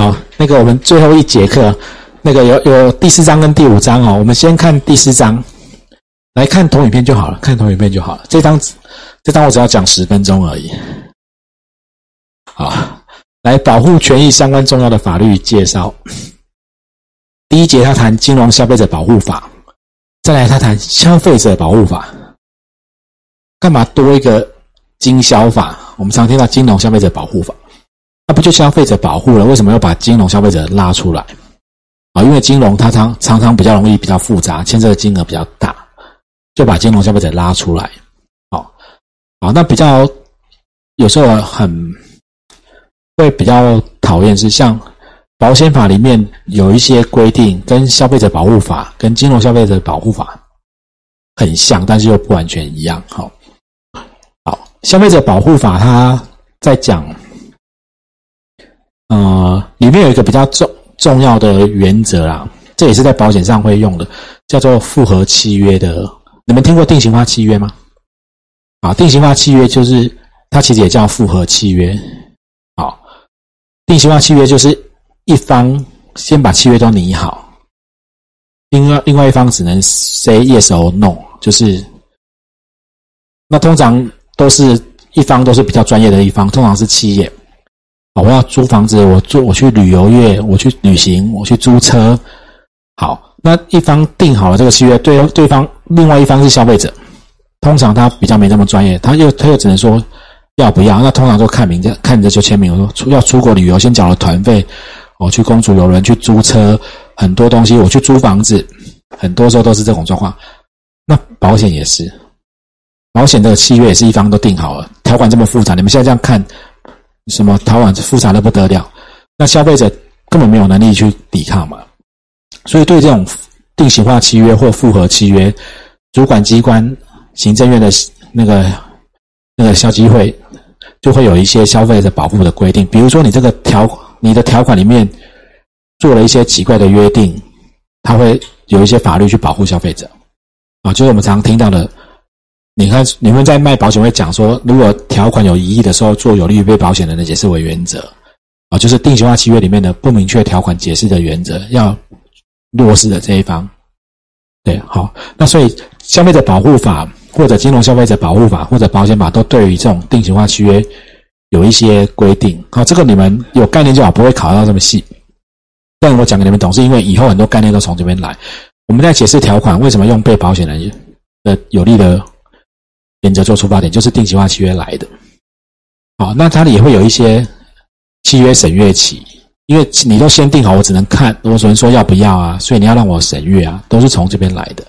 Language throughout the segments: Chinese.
好，那个我们最后一节课，那个有有第四章跟第五章哦。我们先看第四章，来看投影片就好了，看投影片就好了。这张这张我只要讲十分钟而已。好，来保护权益相关重要的法律介绍。第一节他谈金融消费者保护法，再来他谈消费者保护法。干嘛多一个经销法？我们常听到金融消费者保护法。那不就消费者保护了？为什么要把金融消费者拉出来？啊，因为金融它常常常比较容易、比较复杂，牵涉的金额比较大，就把金融消费者拉出来。好，好，那比较有时候很会比较讨厌是像保险法里面有一些规定，跟消费者保护法、跟金融消费者保护法很像，但是又不完全一样。好，好，消费者保护法它在讲。里面有一个比较重重要的原则啦，这也是在保险上会用的，叫做复合契约的。你们听过定型化契约吗？啊，定型化契约就是它其实也叫复合契约。好，定型化契约就是一方先把契约都拟好，另外另外一方只能 say yes or no，就是那通常都是一方都是比较专业的一方，通常是企业。我要租房子，我租我去旅游业，我去旅行，我去租车。好，那一方定好了这个契约，对对方另外一方是消费者，通常他比较没那么专业，他又他又只能说要不要。那通常都看名字，看着就签名。我说出要出国旅游，先缴了团费，我去公主游轮，去租车，很多东西，我去租房子，很多时候都是这种状况。那保险也是，保险这个契约也是一方都定好了，条款这么复杂，你们现在这样看。什么逃亡复杂的不得了，那消费者根本没有能力去抵抗嘛，所以对这种定型化契约或复合契约，主管机关行政院的那个那个消基会就会有一些消费者保护的规定，比如说你这个条你的条款里面做了一些奇怪的约定，它会有一些法律去保护消费者啊，就是我们常听到的。你看，你们在卖保险会讲说，如果条款有疑义的时候，做有利于被保险人的解释为原则，啊，就是定型化契约里面的不明确条款解释的原则，要落实的这一方。对，好，那所以消费者保护法或者金融消费者保护法或者保险法都对于这种定型化契约有一些规定。好，这个你们有概念就好，不会考到这么细。但我讲给你们懂，是因为以后很多概念都从这边来。我们在解释条款为什么用被保险人的有利的。原则做出发点就是定型化契约来的，好，那它也会有一些契约审阅期，因为你都先定好，我只能看，我只能说要不要啊，所以你要让我审阅啊，都是从这边来的。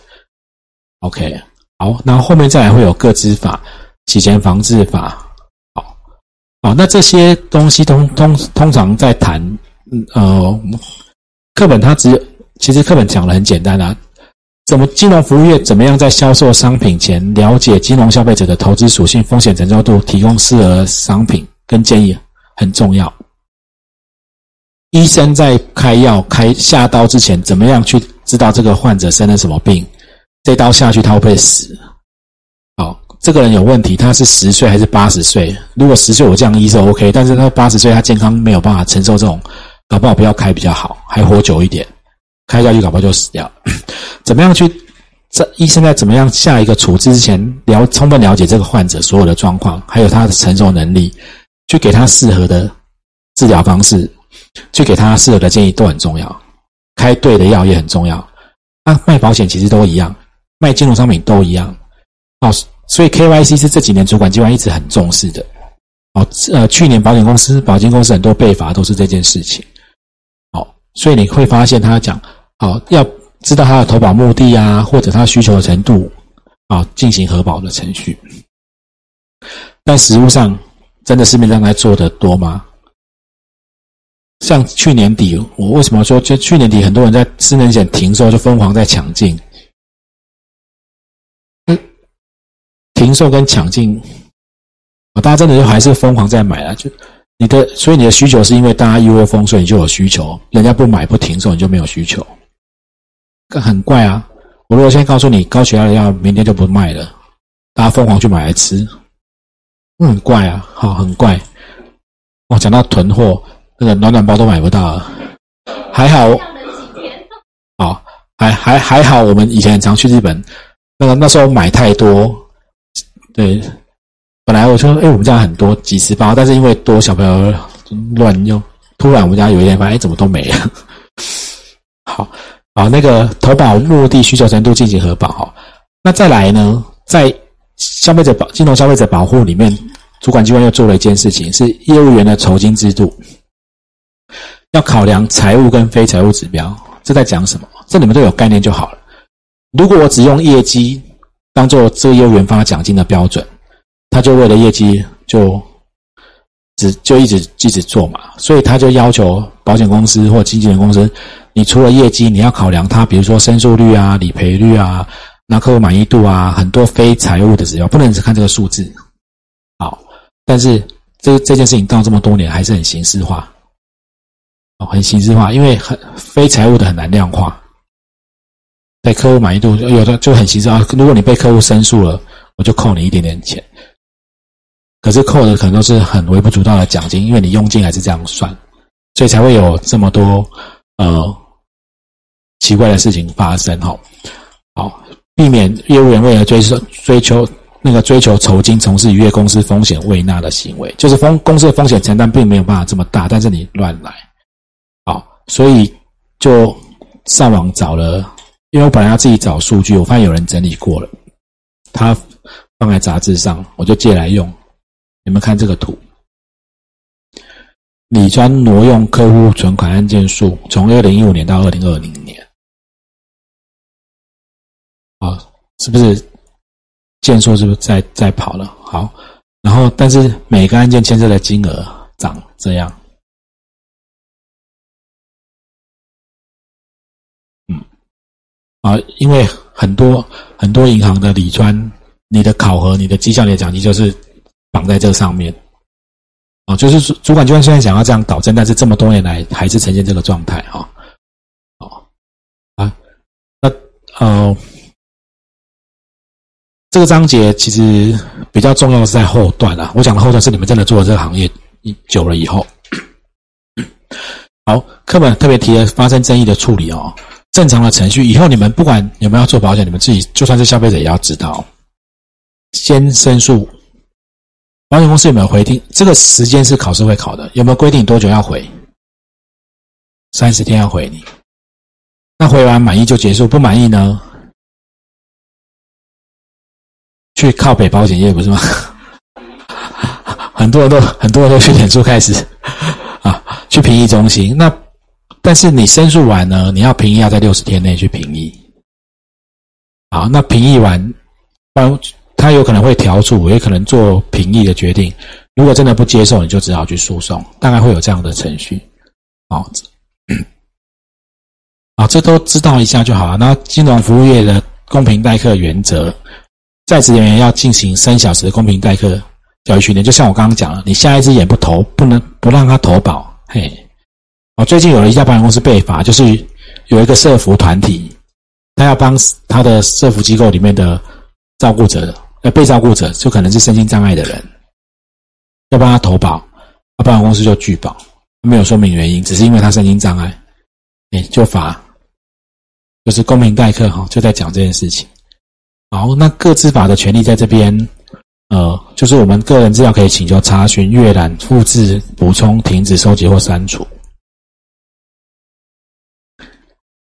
OK，好，那后面再来会有各资法、洗钱防治法，好，好，那这些东西通通通常在谈，呃，课本它只其实课本讲的很简单啊。怎么金融服务业怎么样在销售商品前了解金融消费者的投资属性、风险承受度，提供适合商品跟建议很重要。医生在开药开下刀之前，怎么样去知道这个患者生了什么病？这刀下去他会不会死？好，这个人有问题，他是十岁还是八十岁？如果十岁我这样医是 OK，但是他八十岁他健康没有办法承受这种，搞不好不要开比较好，还活久一点。开下去，搞不好就死掉。怎么样去？这医生在怎么样下一个处置之前，了充分了解这个患者所有的状况，还有他的承受能力，去给他适合的治疗方式，去给他适合的建议都很重要。开对的药也很重要。啊，卖保险其实都一样，卖金融商品都一样。哦，所以 KYC 是这几年主管机关一直很重视的。哦，呃，去年保险公司、保金公司很多被罚都是这件事情。哦，所以你会发现他讲。好，要知道他的投保目的啊，或者他需求的程度啊，进行核保的程序。但实物上，真的市面上来做的多吗？像去年底，我为什么说就去年底很多人在私人险停售就疯狂在抢进？嗯，停售跟抢进，啊，大家真的就还是疯狂在买啊？就你的，所以你的需求是因为大家一窝蜂，所以你就有需求；人家不买不停售，你就没有需求。很怪啊！我如果现在告诉你高血压的药明天就不卖了，大家疯狂去买来吃，很怪啊！好，很怪。我讲到囤货，那个暖暖包都买不到了。还好，哦，还还还好，我们以前常去日本，那个那时候买太多，对，本来我说，哎，我们家很多几十包，但是因为多小朋友乱用，突然我们家有一天发现，哎，怎么都没了？好，好，那个投保目的需求程度进行核保哈。那再来呢，在消费者保金融消费者保护里面，主管机关又做了一件事情，是业务员的酬金制度。要考量财务跟非财务指标，这在讲什么？这你们都有概念就好了。如果我只用业绩当做这个业务员发奖金的标准，他就为了业绩就只就一直一直做嘛，所以他就要求保险公司或经纪人公司，你除了业绩，你要考量他，比如说申诉率啊、理赔率啊、那客户满意度啊，很多非财务的指标，不能只看这个数字。好，但是这这件事情到这么多年还是很形式化。很形式化，因为很非财务的很难量化。对客户满意度，有的就很形式啊。如果你被客户申诉了，我就扣你一点点钱。可是扣的可能都是很微不足道的奖金，因为你佣金还是这样算，所以才会有这么多呃奇怪的事情发生。哈，好，避免业务员为了追求追求那个追求酬金，从事逾越公司风险未纳的行为，就是风公司的风险承担并没有办法这么大，但是你乱来。好所以就上网找了，因为我本来要自己找数据，我发现有人整理过了，他放在杂志上，我就借来用。你们看这个图，李专挪用客户存款案件数，从二零一五年到二零二零年，是不是件数是不是在在跑了？好，然后但是每个案件牵涉的金额涨这样。嗯啊，因为很多很多银行的理专，你的考核、你的绩效、你的奖金就是绑在这上面。啊，就是主管机关虽然想要这样导正，但是这么多年来还是呈现这个状态。啊，哦，啊，那呃，这个章节其实比较重要的是在后段啊。我讲的后段是你们真的做了这个行业久了以后。好，课本特别提了发生争议的处理哦。正常的程序，以后你们不管有没有做保险，你们自己就算是消费者也要知道，先申诉，保险公司有没有回定？这个时间是考试会考的，有没有规定多久要回？三十天要回你，那回完满意就结束，不满意呢？去靠北保险业不是吗？很多人都很多人都去点数开始啊，去评议中心那。但是你申诉完呢，你要评议要在六十天内去评议。好，那评议完，帮他有可能会调处，也可能做评议的决定。如果真的不接受，你就只好去诉讼，大概会有这样的程序。好，啊，这都知道一下就好了。那金融服务业的公平待客原则，在职人员要进行三小时的公平代课教育训练。就像我刚刚讲了，你下一只眼不投，不能不让他投保，嘿。我最近有了一家保险公司被罚，就是有一个社服团体，他要帮他的社服机构里面的照顾者，呃，被照顾者就可能是身心障碍的人，要帮他投保，那保险公司就拒保，没有说明原因，只是因为他身心障碍，哎，就罚，就是公平待客哈，就在讲这件事情。好，那各自法的权利在这边，呃，就是我们个人资料可以请求查询、阅览、复制、补充、停止收集或删除。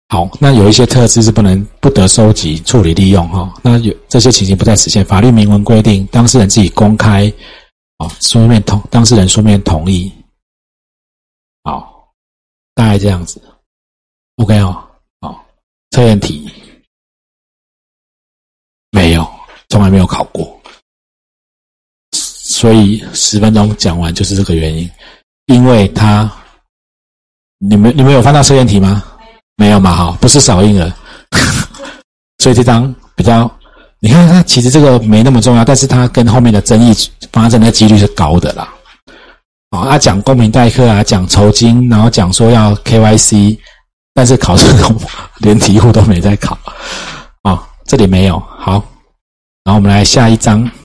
好，那有一些特质是不能不得收集、处理、利用哈。那有这些情形不再实现，法律明文规定，当事人自己公开，哦，书面同当事人书面同意，好，大概这样子，OK 哦，好，测验题来没有考过，所以十分钟讲完就是这个原因，因为他，你们你们有翻到测验题吗？没有嘛？哈，不是少印了，所以这张比较，你看它其实这个没那么重要，但是它跟后面的争议发生的几率是高的啦。啊，他讲公平代课啊，讲酬金，然后讲说要 KYC，但是考试连题库都没在考。啊，这里没有。好，然后我们来下一章。